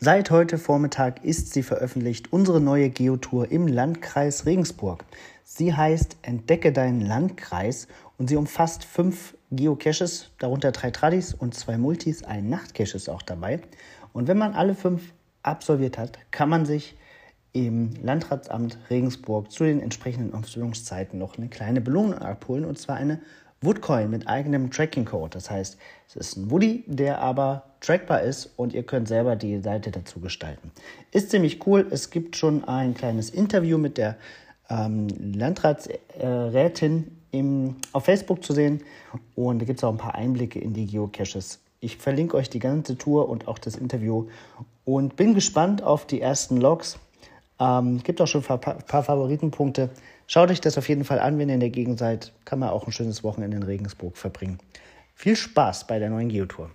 Seit heute Vormittag ist sie veröffentlicht, unsere neue Geotour im Landkreis Regensburg. Sie heißt Entdecke deinen Landkreis und sie umfasst fünf Geocaches, darunter drei Tradis und zwei Multis. Ein Nachtcache ist auch dabei. Und wenn man alle fünf absolviert hat, kann man sich im Landratsamt Regensburg zu den entsprechenden Ausführungszeiten noch eine kleine Belohnung abholen und zwar eine Woodcoin mit eigenem Tracking-Code. Das heißt, es ist ein Woody, der aber trackbar ist und ihr könnt selber die Seite dazu gestalten. Ist ziemlich cool. Es gibt schon ein kleines Interview mit der ähm, Landratsrätin im, auf Facebook zu sehen und da gibt es auch ein paar Einblicke in die Geocaches. Ich verlinke euch die ganze Tour und auch das Interview und bin gespannt auf die ersten Logs. Ähm, gibt auch schon ein paar, Favoritenpunkte. Schaut euch das auf jeden Fall an, wenn ihr in der Gegend seid. Kann man auch ein schönes Wochenende in Regensburg verbringen. Viel Spaß bei der neuen Geotour.